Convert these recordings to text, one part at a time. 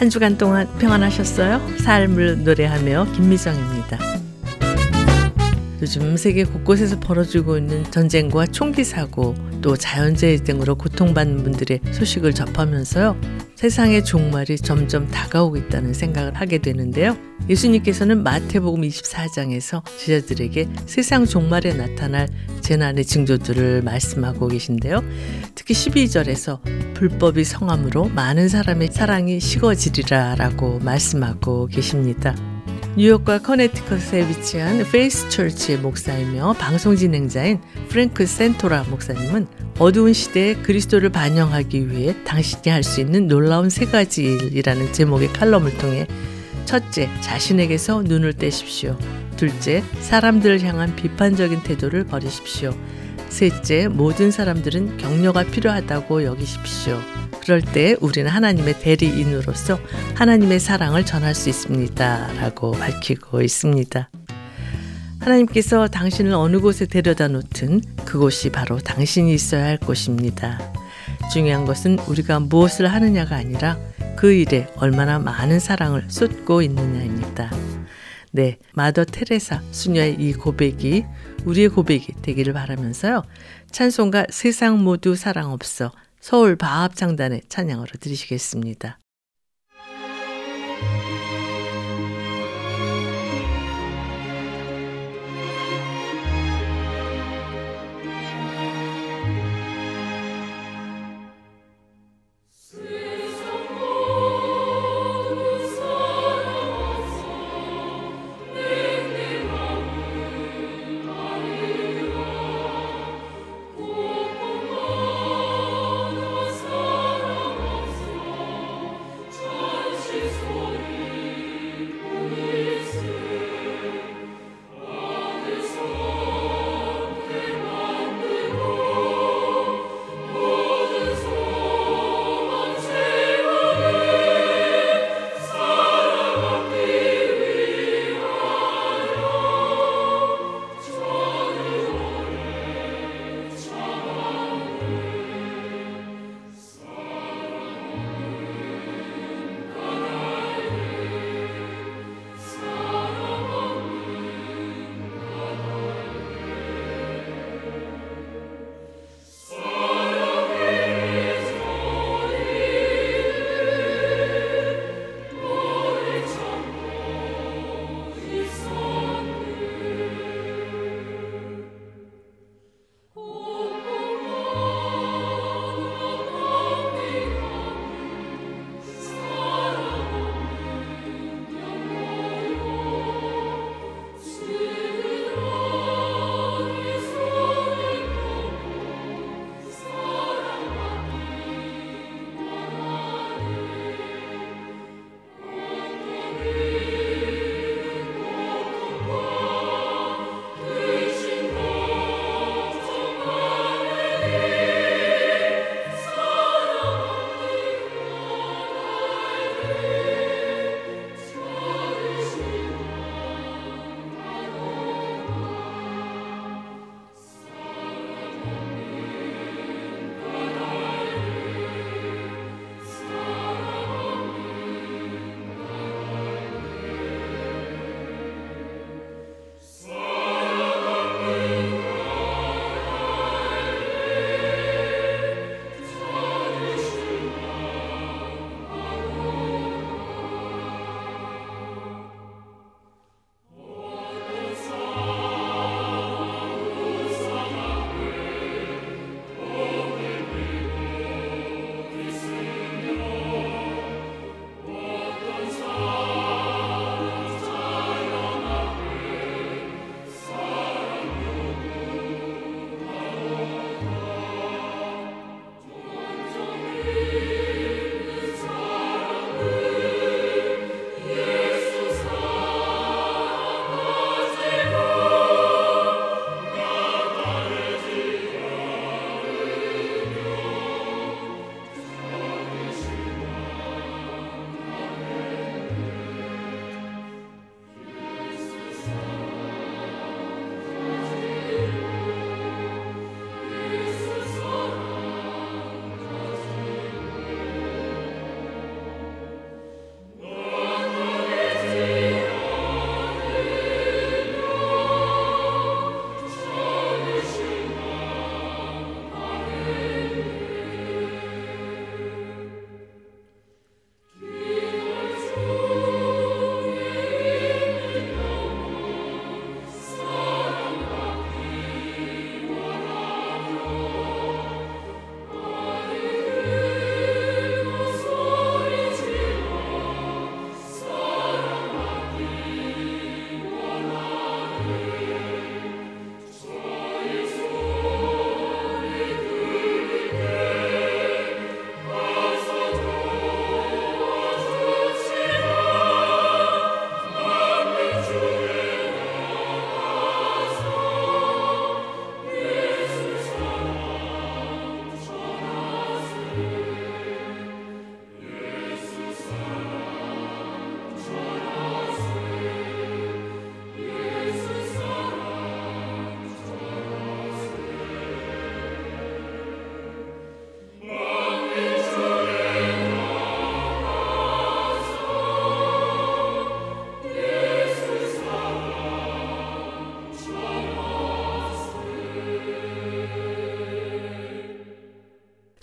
한 주간 동안 평안하셨어요? 삶을 노래하며 김미정입니다. 요즘 세계 곳곳에서 벌어지고 있는 전쟁과 총기 사고 또 자연재해 등으로 고통받는 분들의 소식을 접하면서요. 세상의 종말이 점점 다가오고 있다는 생각을 하게 되는데요. 예수님께서는 마태복음 24장에서 제자들에게 세상 종말에 나타날 재난의 징조들을 말씀하고 계신데요. 특히 12절에서 불법이 성함으로 많은 사람의 사랑이 식어지리라 라고 말씀하고 계십니다. 뉴욕과 커네티컷에 위치한 Faith Church의 목사이며 방송 진행자인 프랭크 센토라 목사님은 어두운 시대에 그리스도를 반영하기 위해 당신이 할 수 있는 놀라운 세 가지 일이라는 제목의 칼럼을 통해 첫째, 자신에게서 눈을 떼십시오. 둘째, 사람들을 향한 비판적인 태도를 버리십시오. 셋째, 모든 사람들은 격려가 필요하다고 여기십시오. 그럴 때 우리는 하나님의 대리인으로서 하나님의 사랑을 전할 수 있습니다. 라고 밝히고 있습니다. 하나님께서 당신을 어느 곳에 데려다 놓든 그곳이 바로 당신이 있어야 할 곳입니다. 중요한 것은 우리가 무엇을 하느냐가 아니라 그 일에 얼마나 많은 사랑을 쏟고 있느냐입니다. 네, 마더 테레사 수녀의 이 고백이 우리의 고백이 되기를 바라면서요. 찬송가 세상 모두 사랑 없어 서울 바합 창단의 찬양으로 드리시겠습니다.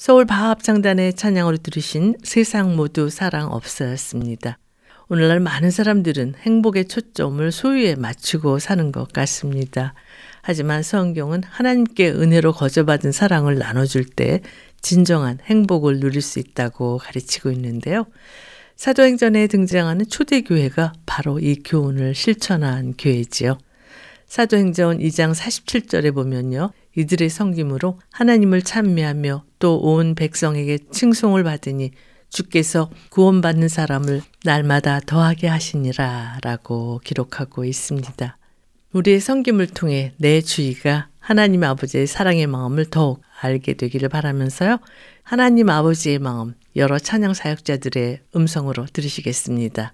서울 바합창단의 찬양으로 들으신 세상 모두 사랑 없어였습니다. 오늘날 많은 사람들은 행복의 초점을 소유에 맞추고 사는 것 같습니다. 하지만 성경은 하나님께 은혜로 거저받은 사랑을 나눠줄 때 진정한 행복을 누릴 수 있다고 가르치고 있는데요. 사도행전에 등장하는 초대교회가 바로 이 교훈을 실천한 교회지요. 사도행전 2장 47절에 보면요. 이들의 성김으로 하나님을 찬미하며 또 온 백성에게 칭송을 받으니 주께서 구원받는 사람을 날마다 더하게 하시니라 라고 기록하고 있습니다. 우리의 성김을 통해 내 주의가 하나님 아버지의 사랑의 마음을 더욱 알게 되기를 바라면서요. 하나님 아버지의 마음 여러 찬양 사역자들의 음성으로 들으시겠습니다.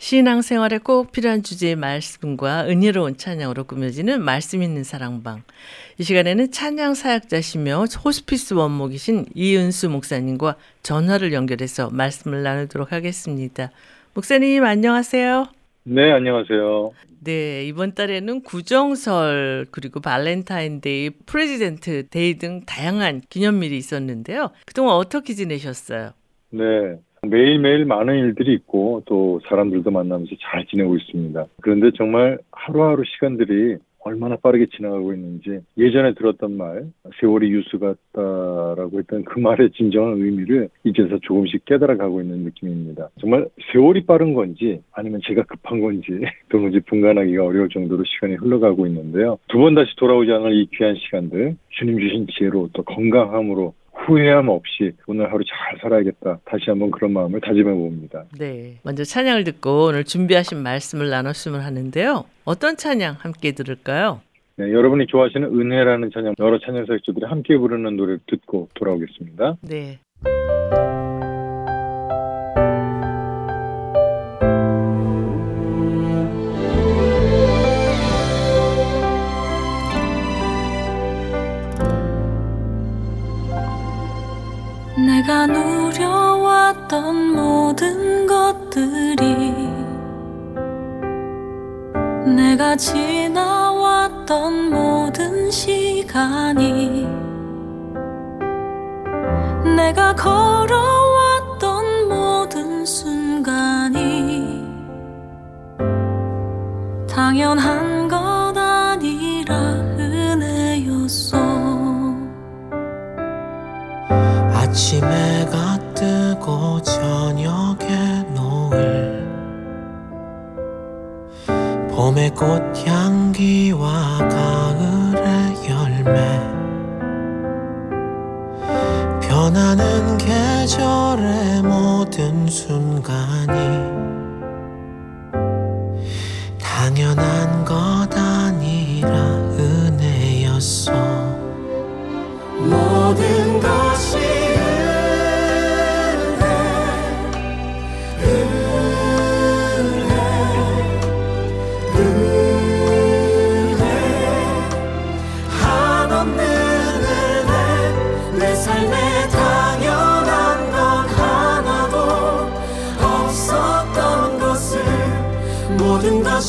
신앙생활에 꼭 필요한 주제의 말씀과 은혜로운 찬양으로 꾸며지는 말씀 있는 사랑방. 이 시간에는 찬양 사역자시며 호스피스 원목이신 이은수 목사님과 전화를 연결해서 말씀을 나누도록 하겠습니다. 목사님 안녕하세요. 네, 안녕하세요. 네, 이번 달에는 구정설 그리고 발렌타인데이, President Day 등 다양한 기념일이 있었는데요. 그동안 어떻게 지내셨어요? 네. 매일매일 많은 일들이 있고 또 사람들도 만나면서 잘 지내고 있습니다. 그런데 정말 하루하루 시간들이 얼마나 빠르게 지나가고 있는지 예전에 들었던 말 세월이 유수 같다라고 했던 그 말의 진정한 의미를 이제서 조금씩 깨달아가고 있는 느낌입니다. 정말 세월이 빠른 건지 아니면 제가 급한 건지 도무지 분간하기가 어려울 정도로 시간이 흘러가고 있는데요. 두 번 다시 돌아오지 않을 이 귀한 시간들 주님 주신 지혜로 또 건강함으로 후회함 없이 오늘 하루 잘 살아야겠다. 다시 한번 그런 마음을 다짐해 봅니다. 네. 먼저 찬양을 듣고 오늘 준비하신 말씀을 나눴으면 하는데요. 어떤 찬양 함께 들을까요? 네, 여러분이 좋아하시는 은혜라는 찬양 여러 찬양 사역자들이 함께 부르는 노래를 듣고 돌아오겠습니다. 네. 내가 누려왔던 모든 것들이 내가 지나왔던 모든 시간이 내가 걸어왔던 모든 순간이 당연한 아침에 가 뜨고 저녁에 노을. 봄의 꽃향기와 가을의 열매. 변하는 계절의 모든 순간이 당연한 것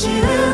모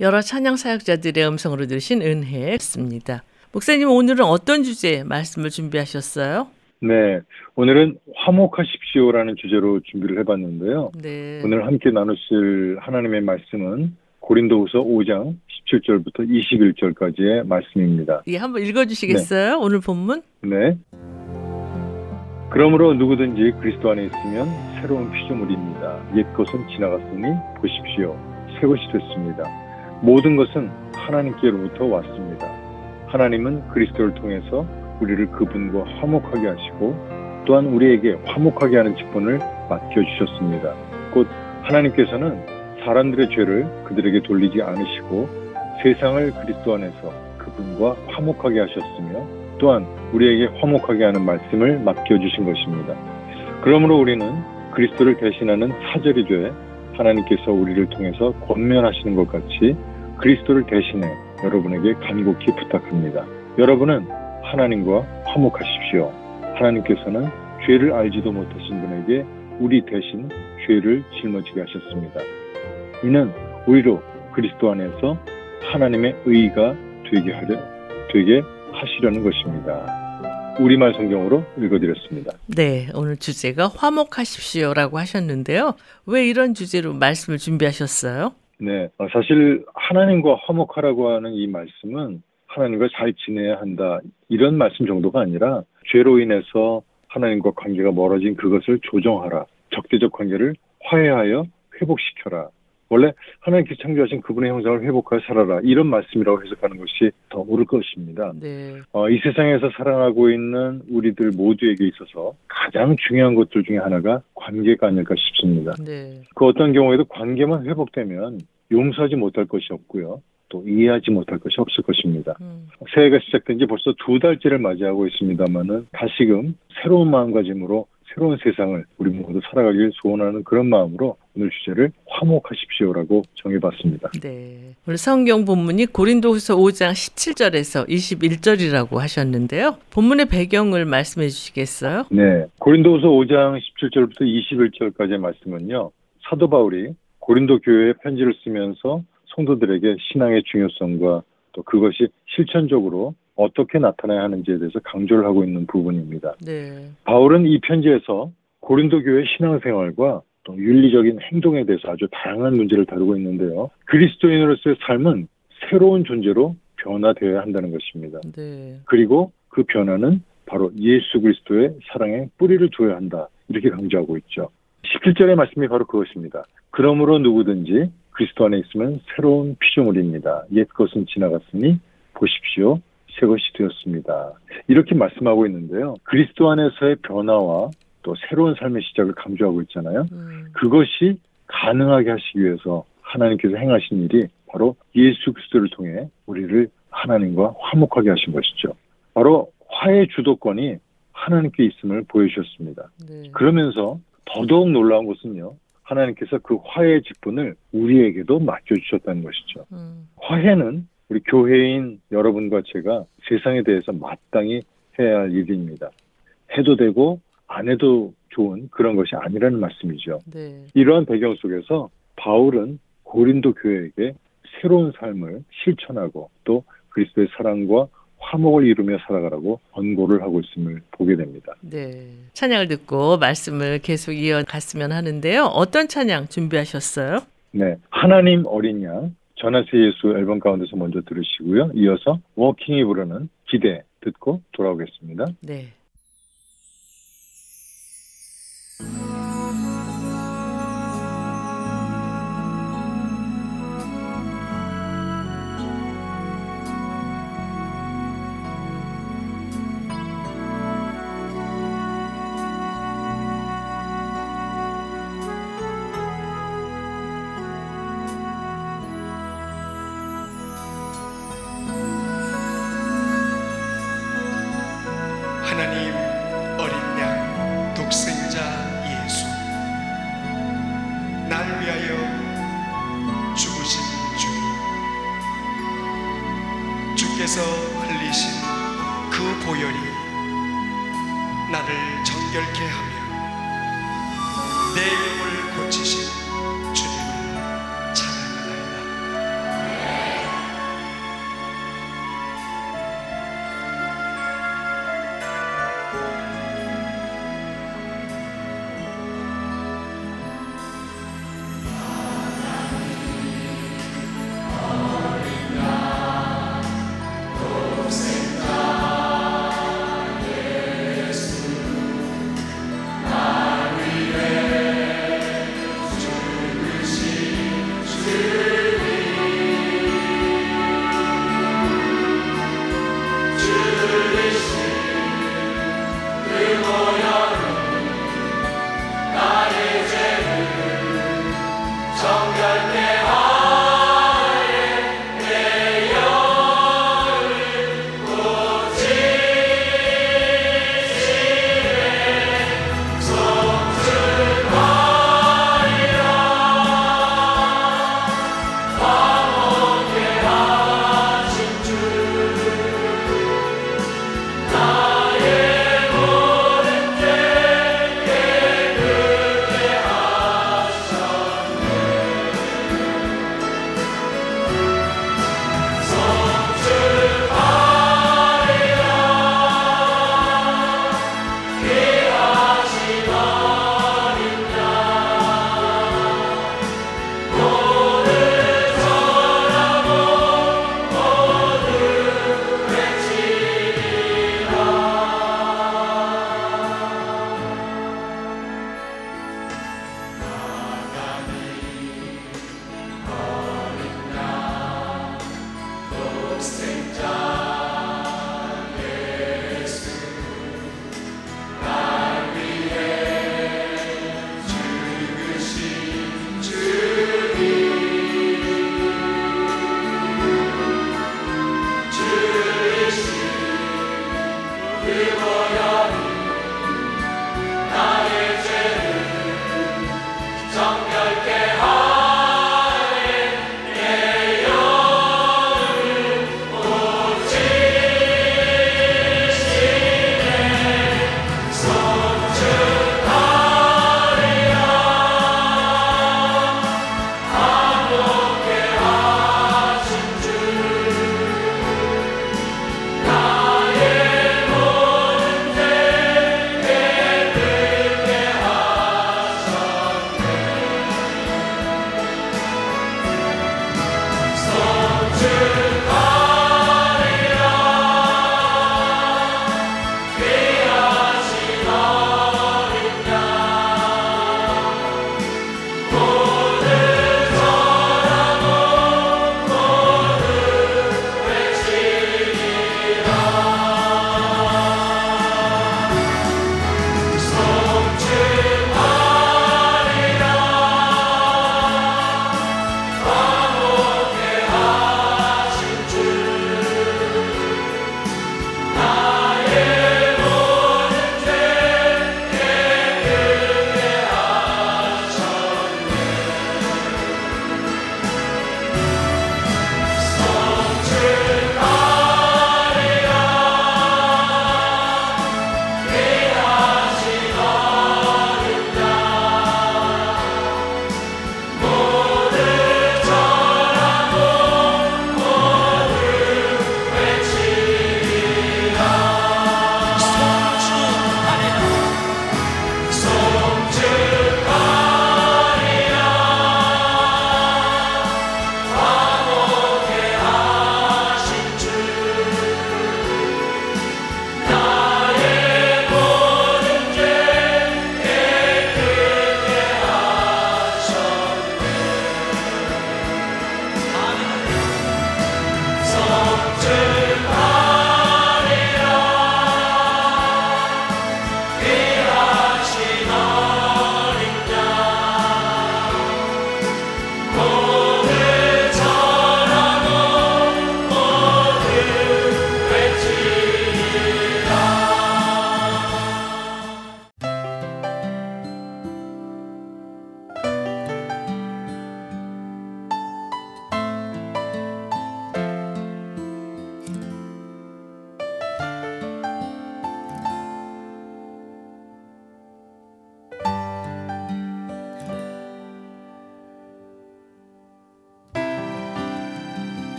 여러 찬양 사역자들의 음성으로 들으신 은혜였습니다. 목사님 오늘은 어떤 주제 말씀을 준비하셨어요? 네, 오늘은 화목하십시오라는 주제로 준비를 해봤는데요. 네. 오늘 함께 나누실 하나님의 말씀은 고린도후서 5장 17절부터 21절까지의 말씀입니다. 예, 한번 읽어주시겠어요? 오늘 본문? 네. 그러므로 누구든지 그리스도 안에 있으면 새로운 피조물입니다. 옛 것은 지나갔으니 보십시오. 새 것이 됐습니다. 모든 것은 하나님께로부터 왔습니다. 하나님은 그리스도를 통해서 우리를 그분과 화목하게 하시고 또한 우리에게 화목하게 하는 직분을 맡겨주셨습니다. 곧 하나님께서는 사람들의 죄를 그들에게 돌리지 않으시고 세상을 그리스도 안에서 그분과 화목하게 하셨으며 또한 우리에게 화목하게 하는 말씀을 맡겨주신 것입니다. 그러므로 우리는 그리스도를 대신하는 사절이 돼 하나님께서 우리를 통해서 권면하시는 것 같이 그리스도를 대신해 여러분에게 간곡히 부탁합니다. 여러분은 하나님과 화목하십시오. 하나님께서는 죄를 알지도 못하신 분에게 우리 대신 죄를 짊어지게 하셨습니다. 이는 우리로 그리스도 안에서 하나님의 의가 되게 하려 되게 하시려는 것입니다. 우리말 성경으로 읽어드렸습니다. 네, 오늘 주제가 화목하십시오라고 하셨는데요. 왜 이런 주제로 말씀을 준비하셨어요? 네, 어, 사실 하나님과 화목하라고 하는 이 말씀은 하나님과 잘 지내야 한다 이런 말씀 정도가 아니라 죄로 인해서 하나님과 관계가 멀어진 그것을 조정하라 적대적 관계를 화해하여 회복시켜라 원래 하나님께서 창조하신 그분의 형상을 회복하여 살아라 이런 말씀이라고 해석하는 것이 더 옳을 것입니다. 네. 어, 이 세상에서 살아가고 있는 우리들 모두에게 있어서 가장 중요한 것들 중에 하나가 관계가 아닐까 싶습니다. 네. 그 어떤 경우에도 관계만 회복되면 용서하지 못할 것이 없고요. 또 이해하지 못할 것이 없을 것입니다. 음, 새해가 시작된 지 벌써 두 달째를 맞이하고 있습니다만은 다시금 새로운 마음가짐으로 새로운 세상을 우리 모두 살아가길 소원하는 그런 마음으로 오늘 주제를 화목하십시오라고 정해봤습니다. 네. 오늘 성경 본문이 고린도후서 5장 17절에서 21절이라고 하셨는데요. 본문의 배경을 말씀해 주시겠어요? 네. 고린도후서 5장 17절부터 21절까지의 말씀은요. 사도 바울이 고린도 교회에 편지를 쓰면서 성도들에게 신앙의 중요성과 또 그것이 실천적으로 어떻게 나타나야 하는지에 대해서 강조를 하고 있는 부분입니다. 네. 바울은 이 편지에서 고린도 교회 신앙생활과 또 윤리적인 행동에 대해서 아주 다양한 문제를 다루고 있는데요. 그리스도인으로서의 삶은 새로운 존재로 변화되어야 한다는 것입니다. 네. 그리고 그 변화는 바로 예수 그리스도의 사랑에 뿌리를 두어야 한다. 이렇게 강조하고 있죠. 17절의 말씀이 바로 그것입니다. 그러므로 누구든지 그리스도 안에 있으면 새로운 피조물입니다. 옛 것은 지나갔으니 보십시오. 새 것이 되었습니다. 이렇게 말씀하고 있는데요. 그리스도 안에서의 변화와 또 새로운 삶의 시작을 강조하고 있잖아요. 음, 그것이 가능하게 하시기 위해서 하나님께서 행하신 일이 바로 예수 그리스도를 통해 우리를 하나님과 화목하게 하신 것이죠. 바로 화해 주도권이 하나님께 있음을 보여주셨습니다. 네. 그러면서 더더욱 놀라운 것은요. 하나님께서 그 화해의 직분을 우리에게도 맡겨주셨다는 것이죠. 음, 화해는 우리 교회인 여러분과 제가 세상에 대해서 마땅히 해야 할 일입니다. 해도 되고 안 해도 좋은 그런 것이 아니라는 말씀이죠. 네. 이러한 배경 속에서 바울은 고린도 교회에게 새로운 삶을 실천하고 또 그리스도의 사랑과 화목을 이루며 살아가라고 권고를 하고 있음을 보게 됩니다. 네. 찬양을 듣고 말씀을 계속 이어갔으면 하는데요. 어떤 찬양 준비하셨어요? 네. 하나님 어린 양 전하세 예수 앨범 가운데서 먼저 들으시고요. 이어서 워킹이 부르는 기대 듣고 돌아오겠습니다. 네.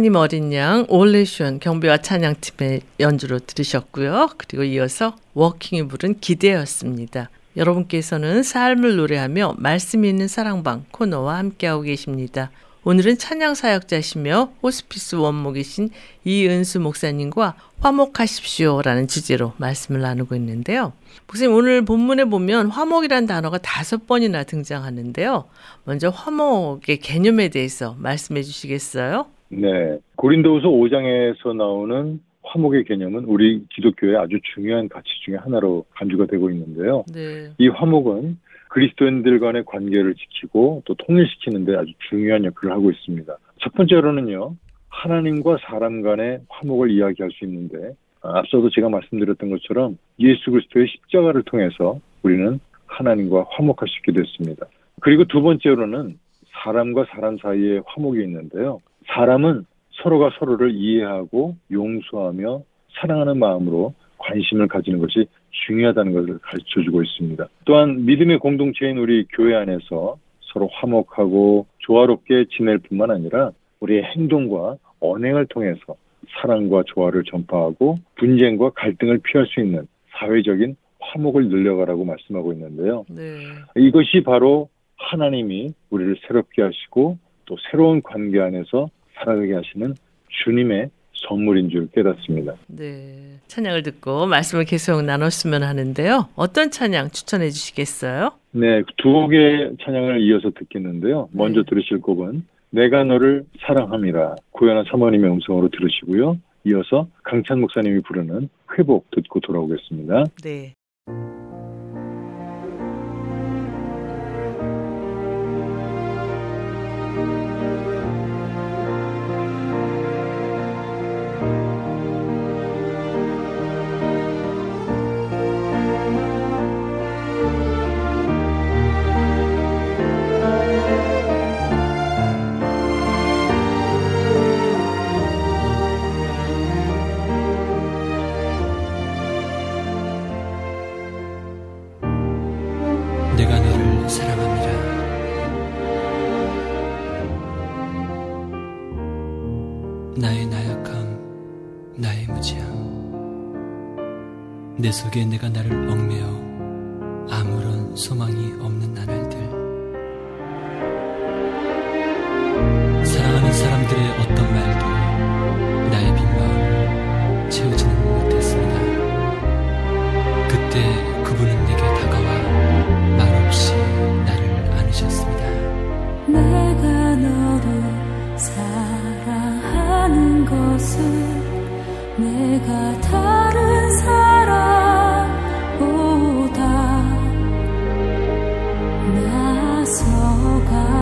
하나님 어린 양 올레션 경배와 찬양팀의 연주로 들으셨고요. 그리고 이어서 워킹이 부른 기대였습니다. 여러분께서는 삶을 노래하며 말씀 있는 사랑방 코너와 함께하고 계십니다. 오늘은 찬양 사역자시며 호스피스 원목이신 이은수 목사님과 화목하십시오라는 주제로 말씀을 나누고 있는데요. 목사님 오늘 본문에 보면 화목이란 단어가 다섯 번이나 등장하는데요. 먼저 화목의 개념에 대해서 말씀해 주시겠어요? 네. 고린도후서 5장에서 나오는 화목의 개념은 우리 기독교의 아주 중요한 가치 중에 하나로 간주가 되고 있는데요. 네. 이 화목은 그리스도인들 간의 관계를 지키고 또 통일시키는 데 아주 중요한 역할을 하고 있습니다. 첫 번째로는요, 하나님과 사람 간의 화목을 이야기할 수 있는데, 아, 앞서도 제가 말씀드렸던 것처럼 예수 그리스도의 십자가를 통해서 우리는 하나님과 화목할 수 있게 됐습니다. 그리고 두 번째로는 사람과 사람 사이에 화목이 있는데요. 사람은 서로가 서로를 이해하고 용서하며 사랑하는 마음으로 관심을 가지는 것이 중요하다는 것을 가르쳐 주고 있습니다. 또한 믿음의 공동체인 우리 교회 안에서 서로 화목하고 조화롭게 지낼 뿐만 아니라 우리의 행동과 언행을 통해서 사랑과 조화를 전파하고 분쟁과 갈등을 피할 수 있는 사회적인 화목을 늘려가라고 말씀하고 있는데요. 네. 이것이 바로 하나님이 우리를 새롭게 하시고 또 새로운 관계 안에서 살아가게 하시는 주님의 선물인 줄 깨닫습니다. 네. 찬양을 듣고 말씀을 계속 나눴으면 하는데요. 어떤 찬양 추천해 주시겠어요? 네, 두 곡의 찬양을 이어서 듣겠는데요. 먼저 들으실 곡은 내가 너를 사랑함이라 고연한 사모님의 음성으로 들으시고요. 이어서 강찬 목사님이 부르는 회복 듣고 돌아오겠습니다. 네. 내 속에 내가 나를 얽매어 아무런 소망이 smoke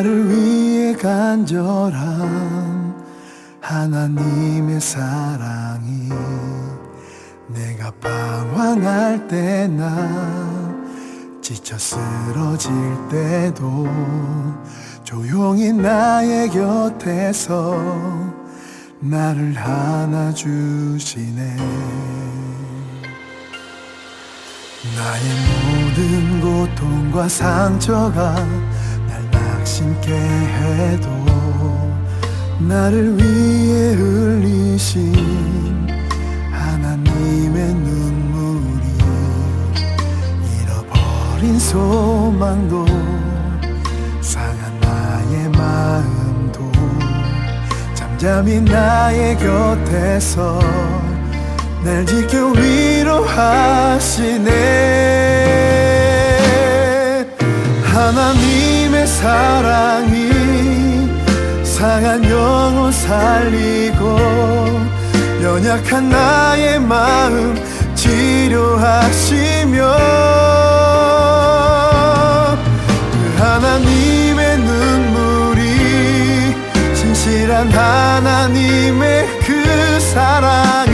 나를 위해 간절한 하나님의 사랑이 내가 방황할 때나 지쳐 쓰러질 때도 조용히 나의 곁에서 나를 안아주시네. 나의 모든 고통과 상처가 심케 해도 나를 위해 흘리신 하나님의 눈물이 잃어버린 소망도 상한 나의 마음도 잠잠히 나의 곁에서 날 지켜 위로하시네. 하나님의 사랑이 상한 영혼 살리고 연약한 나의 마음 치료하시며 그 하나님의 눈물이 진실한 하나님의 그 사랑이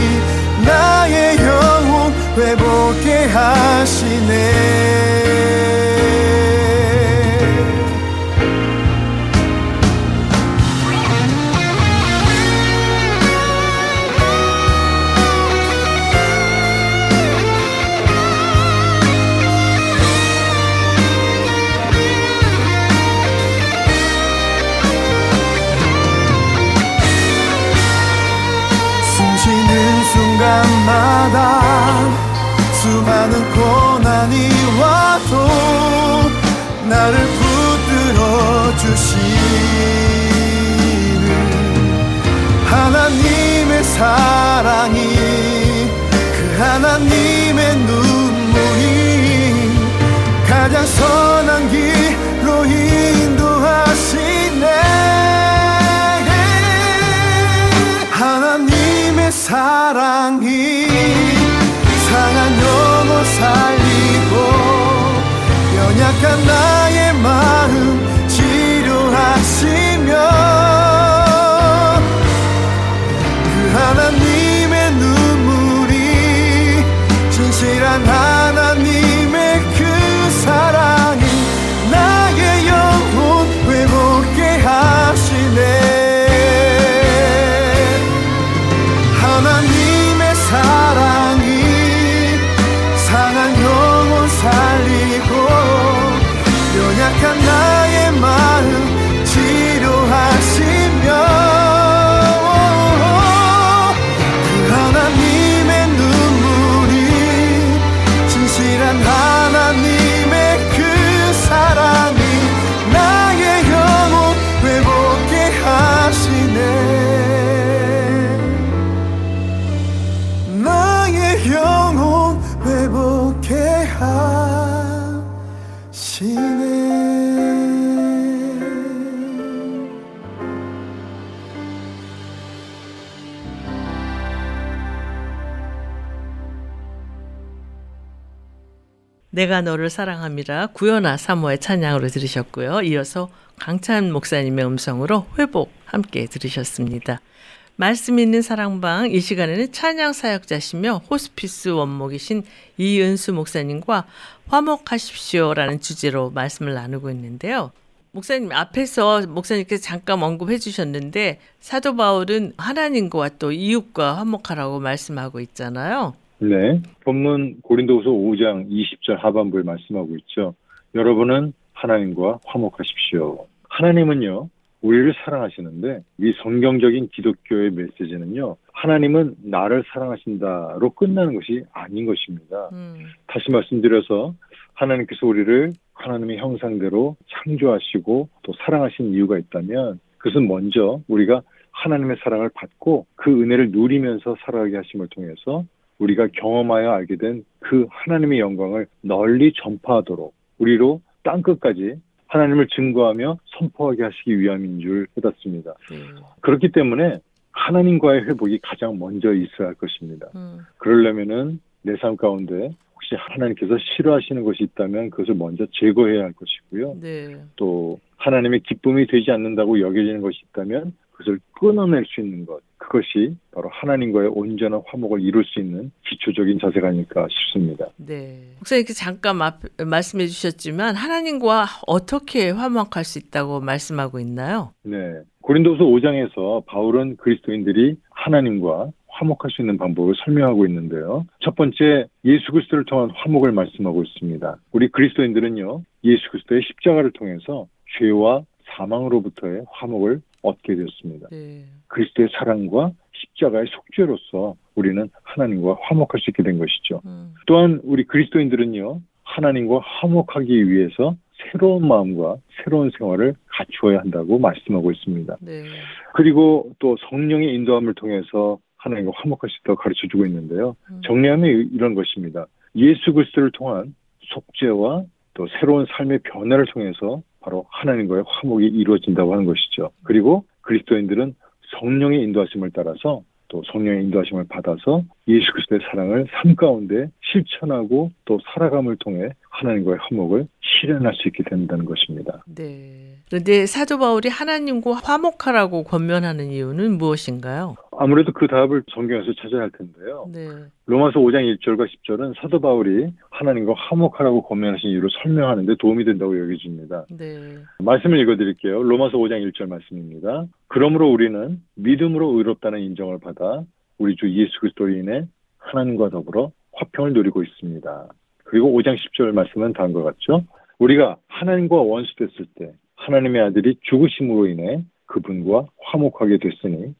나의 영혼 회복케 하시네 하나님의 사랑이 그 하나님의 눈물이 가장 선한 길로 인도하시네. 하나님의 사랑이 상한 영혼 살리고 연약한 나의 내가 너를 사랑함이라 구연아 사모의 찬양으로 들으셨고요. 이어서 강찬 목사님의 음성으로 회복 함께 들으셨습니다. 말씀 있는 사랑방 이 시간에는 찬양 사역자시며 호스피스 원목이신 이은수 목사님과 화목하십시오라는 주제로 말씀을 나누고 있는데요. 목사님 앞에서 목사님께서 잠깐 언급해 주셨는데 사도 바울은 하나님과 또 이웃과 화목하라고 말씀하고 있잖아요. 네. 본문 고린도후서 5장 20절 하반부에 말씀하고 있죠. 여러분은 하나님과 화목하십시오. 하나님은요, 우리를 사랑하시는데 이 성경적인 기독교의 메시지는요, 하나님은 나를 사랑하신다로 끝나는 것이 아닌 것입니다. 음, 다시 말씀드려서 하나님께서 우리를 하나님의 형상대로 창조하시고 또 사랑하신 이유가 있다면 그것은 먼저 우리가 하나님의 사랑을 받고 그 은혜를 누리면서 살아가게 하심을 통해서 우리가 경험하여 알게 된 그 하나님의 영광을 널리 전파하도록 우리로 땅 끝까지 하나님을 증거하며 선포하게 하시기 위함인 줄 깨닫습니다. 네. 그렇기 때문에 하나님과의 회복이 가장 먼저 있어야 할 것입니다. 음. 그러려면은 내 삶 가운데 혹시 하나님께서 싫어하시는 것이 있다면 그것을 먼저 제거해야 할 것이고요. 네. 또 하나님의 기쁨이 되지 않는다고 여겨지는 것이 있다면 그것을 끊어낼 수 있는 것 그것이 바로 하나님과의 온전한 화목을 이룰 수 있는 기초적인 자세가 아닐까 싶습니다. 네. 목사님께 잠깐 마- 말씀해 주셨지만 하나님과 어떻게 화목할 수 있다고 말씀하고 있나요? 네. 고린도서 5장에서 바울은 그리스도인들이 하나님과 화목할 수 있는 방법을 설명하고 있는데요. 첫 번째 예수 그리스도를 통한 화목을 말씀하고 있습니다. 우리 그리스도인들은요. 예수 그리스도의 십자가를 통해서 죄와 사망으로부터의 화목을 얻게 되었습니다. 네. 그리스도의 사랑과 십자가의 속죄로서 우리는 하나님과 화목할 수 있게 된 것이죠. 음. 또한 우리 그리스도인들은요, 하나님과 화목하기 위해서 새로운 마음과 새로운 생활을 갖추어야 한다고 말씀하고 있습니다. 네. 그리고 또 성령의 인도함을 통해서 하나님과 화목할 수 있다고 가르쳐 주고 있는데요. 음. 정리하면 이런 것입니다. 예수 그리스도를 통한 속죄와 또 새로운 삶의 변화를 통해서 바로 하나님과의 화목이 이루어진다고 하는 것이죠. 그리고 그리스도인들은 성령의 인도하심을 따라서 또 성령의 인도하심을 받아서 예수 그리스도의 사랑을 삶 가운데 실천하고 또 살아감을 통해 하나님과의 화목을 실현할 수 있게 된다는 것입니다. 네. 그런데 사도 바울이 하나님과 화목하라고 권면하는 이유는 무엇인가요? 아무래도 그 답을 성경에서 찾아야 할 텐데요. 네. 로마서 5장 1절과 10절은 사도 바울이 하나님과 화목하라고 권면하신 이유를 설명하는 데 도움이 된다고 여겨집니다. 네. 말씀을 읽어드릴게요. 로마서 5장 1절 말씀입니다. 그러므로 우리는 믿음으로 의롭다는 인정을 받아 우리 주 예수 그리스도로 인해 하나님과 더불어 화평을 누리고 있습니다. 그리고 5장 10절 말씀은 다음과 같죠. 우리가 하나님과 원수 됐을 때 하나님의 아들이 죽으심으로 인해 그분과 화목하게 됐으니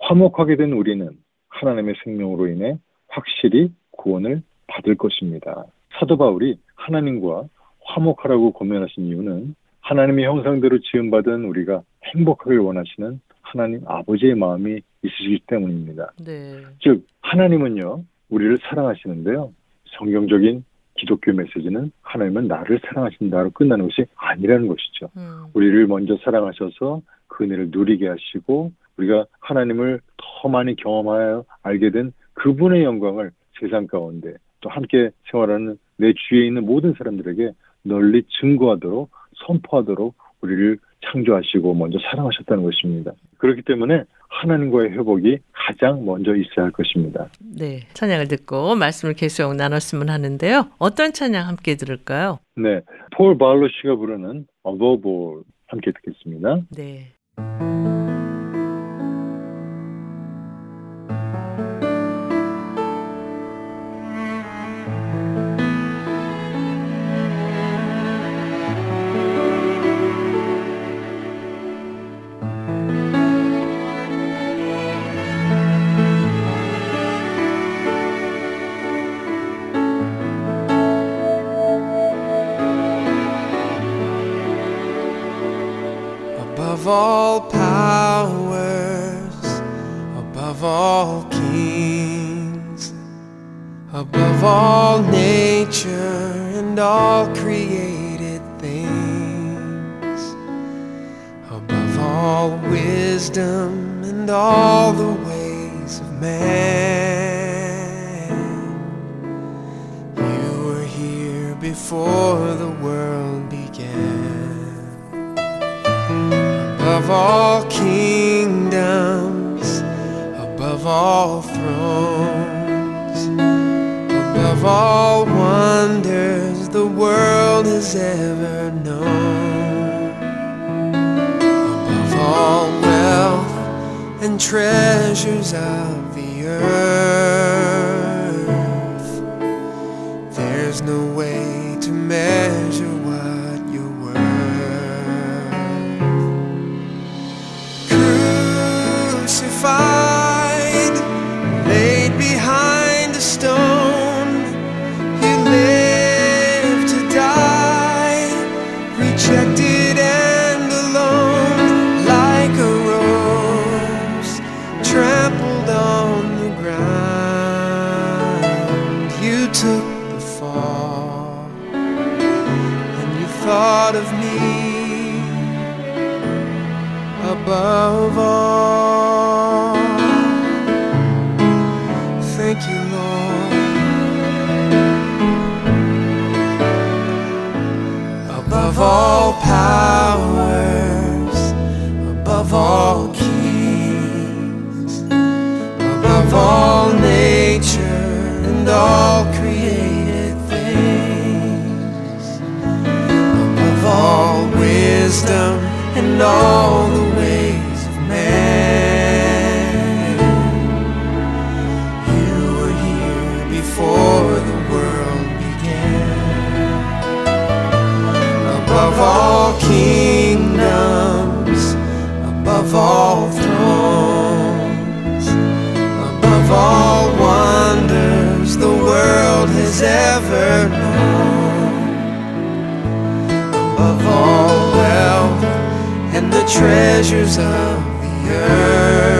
화목하게 된 우리는 하나님의 생명으로 인해 확실히 구원을 받을 것입니다. 사도 바울이 하나님과 화목하라고 권면하신 이유는 하나님의 형상대로 지음받은 우리가 행복하길 원하시는 하나님 아버지의 마음이 있으시기 때문입니다. 네. 즉 하나님은요 우리를 사랑하시는데요 성경적인 기독교 메시지는 하나님은 나를 사랑하신다로 끝나는 것이 아니라는 것이죠. 음. 우리를 먼저 사랑하셔서 그 은혜를 누리게 하시고 우리가 하나님을 더 많이 경험하여 알게 된 그분의 영광을 세상 가운데 또 함께 생활하는 내 주위에 있는 모든 사람들에게 널리 증거하도록 선포하도록 우리를 창조하시고 먼저 사랑하셨다는 것입니다. 그렇기 때문에 하나님과의 회복이 가장 먼저 있어야 할 것입니다. 네. 찬양을 듣고 말씀을 계속 나눴으면 하는데요. 어떤 찬양 함께 들을까요? 네, 폴 발로 씨가 부르는 Above All 함께 듣겠습니다. 네. Before the world began above all kingdoms, above all thrones, above all wonders the world has ever known, above all wealth and treasures of the earth. Above all wealth and the treasures of the earth.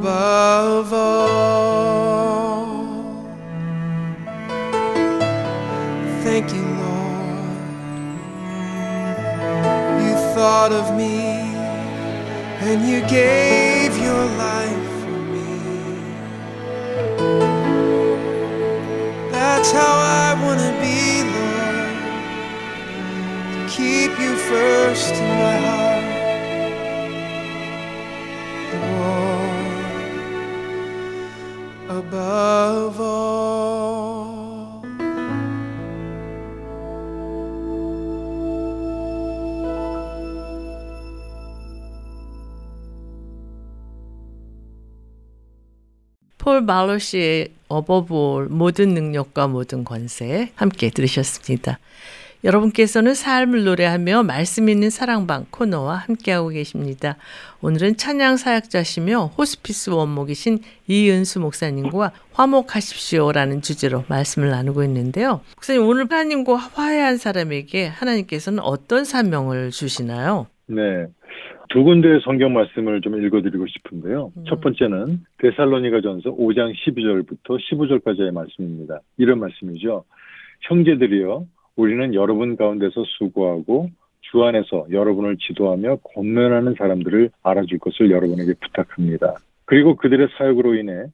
Above all. Thank you, Lord. You thought of me and you gave your life for me. That's how I want to be, Lord. To keep you first in my heart. Above all. 폴 마로 씨의 어버볼 모든 능력과 모든 권세 함께 들으셨습니다. 여러분께서는 삶을 노래하며 말씀 있는 사랑방 코너와 함께하고 계십니다. 오늘은 찬양 사역자시며 호스피스 원목이신 이은수 목사님과 화목하십시오라는 주제로 말씀을 나누고 있는데요. 목사님 오늘 하나님과 화해한 사람에게 하나님께서는 어떤 사명을 주시나요? 네. 두 군데의 성경 말씀을 좀 읽어드리고 싶은데요. 음. 첫 번째는 데살로니가 전서 5장 12절부터 15절까지의 말씀입니다. 이런 말씀이죠. 형제들이여, 우리는 여러분 가운데서 수고하고 주 안에서 여러분을 지도하며 권면하는 사람들을 알아줄 것을 여러분에게 부탁합니다. 그리고 그들의 사역으로 인해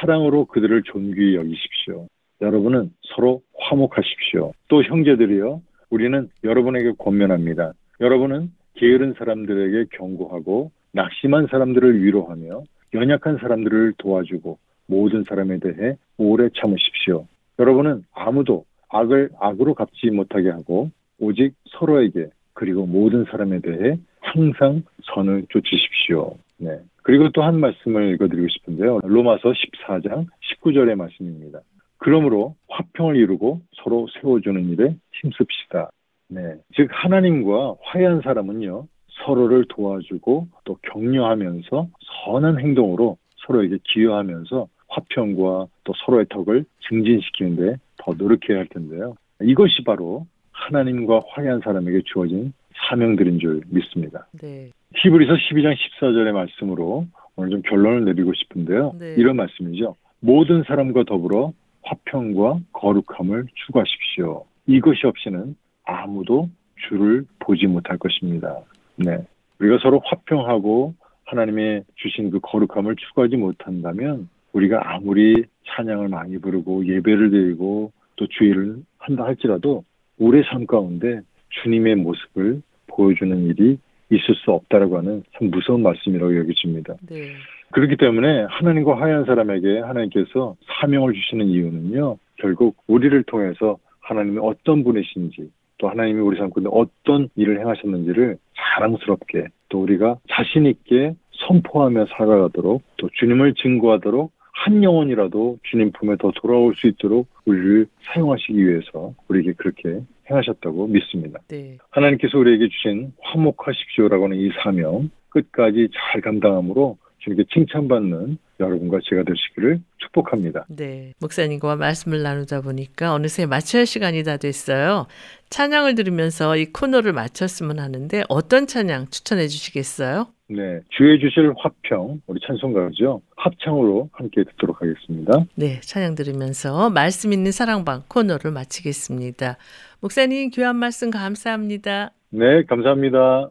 사랑으로 그들을 존귀히 여기십시오. 여러분은 서로 화목하십시오. 또 형제들이여, 우리는 여러분에게 권면합니다. 여러분은 게으른 사람들에게 경고하고 낙심한 사람들을 위로하며 연약한 사람들을 도와주고 모든 사람에 대해 오래 참으십시오. 여러분은 아무도 악을 악으로 갚지 못하게 하고 오직 서로에게 그리고 모든 사람에 대해 항상 선을 쫓으십시오. 네. 그리고 또 한 말씀을 읽어드리고 싶은데요. 로마서 14장 19절의 말씀입니다. 그러므로 화평을 이루고 서로 세워주는 일에 힘씁시다. 네. 즉, 하나님과 화해한 사람은요, 서로를 도와주고 또 격려하면서 선한 행동으로 서로에게 기여하면서 화평과 또 서로의 덕을 증진시키는데 더 노력해야 할 텐데요. 이것이 바로 하나님과 화해한 사람에게 주어진 사명들인 줄 믿습니다. 네. 히브리서 12장 14절의 말씀으로 오늘 좀 결론을 내리고 싶은데요. 네. 이런 말씀이죠. 모든 사람과 더불어 화평과 거룩함을 추구하십시오. 이것이 없이는 아무도 주를 보지 못할 것입니다. 네. 우리가 서로 화평하고 하나님의 주신 그 거룩함을 추구하지 못한다면 우리가 아무리 찬양을 많이 부르고 예배를 드리고 또 주의를 한다 할지라도 우리의 삶 가운데 주님의 모습을 보여주는 일이 있을 수 없다라고 하는 참 무서운 말씀이라고 여겨집니다. 네. 그렇기 때문에 하나님과 화해한 사람에게 하나님께서 사명을 주시는 이유는요, 결국 우리를 통해서 하나님이 어떤 분이신지, 또 하나님이 우리 삶 가운데 어떤 일을 행하셨는지를 자랑스럽게 또 우리가 자신있게 선포하며 살아가도록 또 주님을 증거하도록 한 영혼이라도 주님 품에 더 돌아올 수 있도록 우리를 사용하시기 위해서 우리에게 그렇게 행하셨다고 믿습니다. 네. 하나님께서 우리에게 주신 화목하십시오라고 하는 이 사명 끝까지 잘 감당함으로 주님께 칭찬받는 여러분과 제가 되시기를 축복합니다. 네. 목사님과 말씀을 나누다 보니까 어느새 마쳐야 할 시간이 다 됐어요. 찬양을 들으면서 이 코너를 마쳤으면 하는데 어떤 찬양 추천해 주시겠어요? 네, 주의 주실 화평 우리 찬송가죠. 합창으로 함께 듣도록 하겠습니다. 네, 찬양 들으면서 말씀 있는 사랑방 코너를 마치겠습니다. 목사님 귀한 말씀 감사합니다. 네, 감사합니다.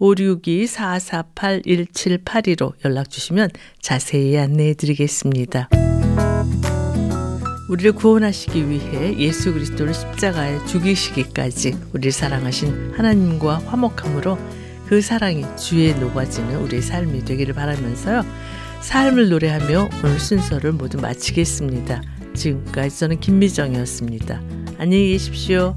562-448-1782로 연락 주시면 자세히 안내해 드리겠습니다. 우리를 구원하시기 위해 예수 그리스도를 십자가에 죽이시기까지 우리를 사랑하신 하나님과 화목함으로 그 사랑이 주에 녹아지는 우리의 삶이 되기를 바라면서요. 삶을 노래하며 오늘 순서를 모두 마치겠습니다. 지금까지 저는 김미정이었습니다. 안녕히 계십시오.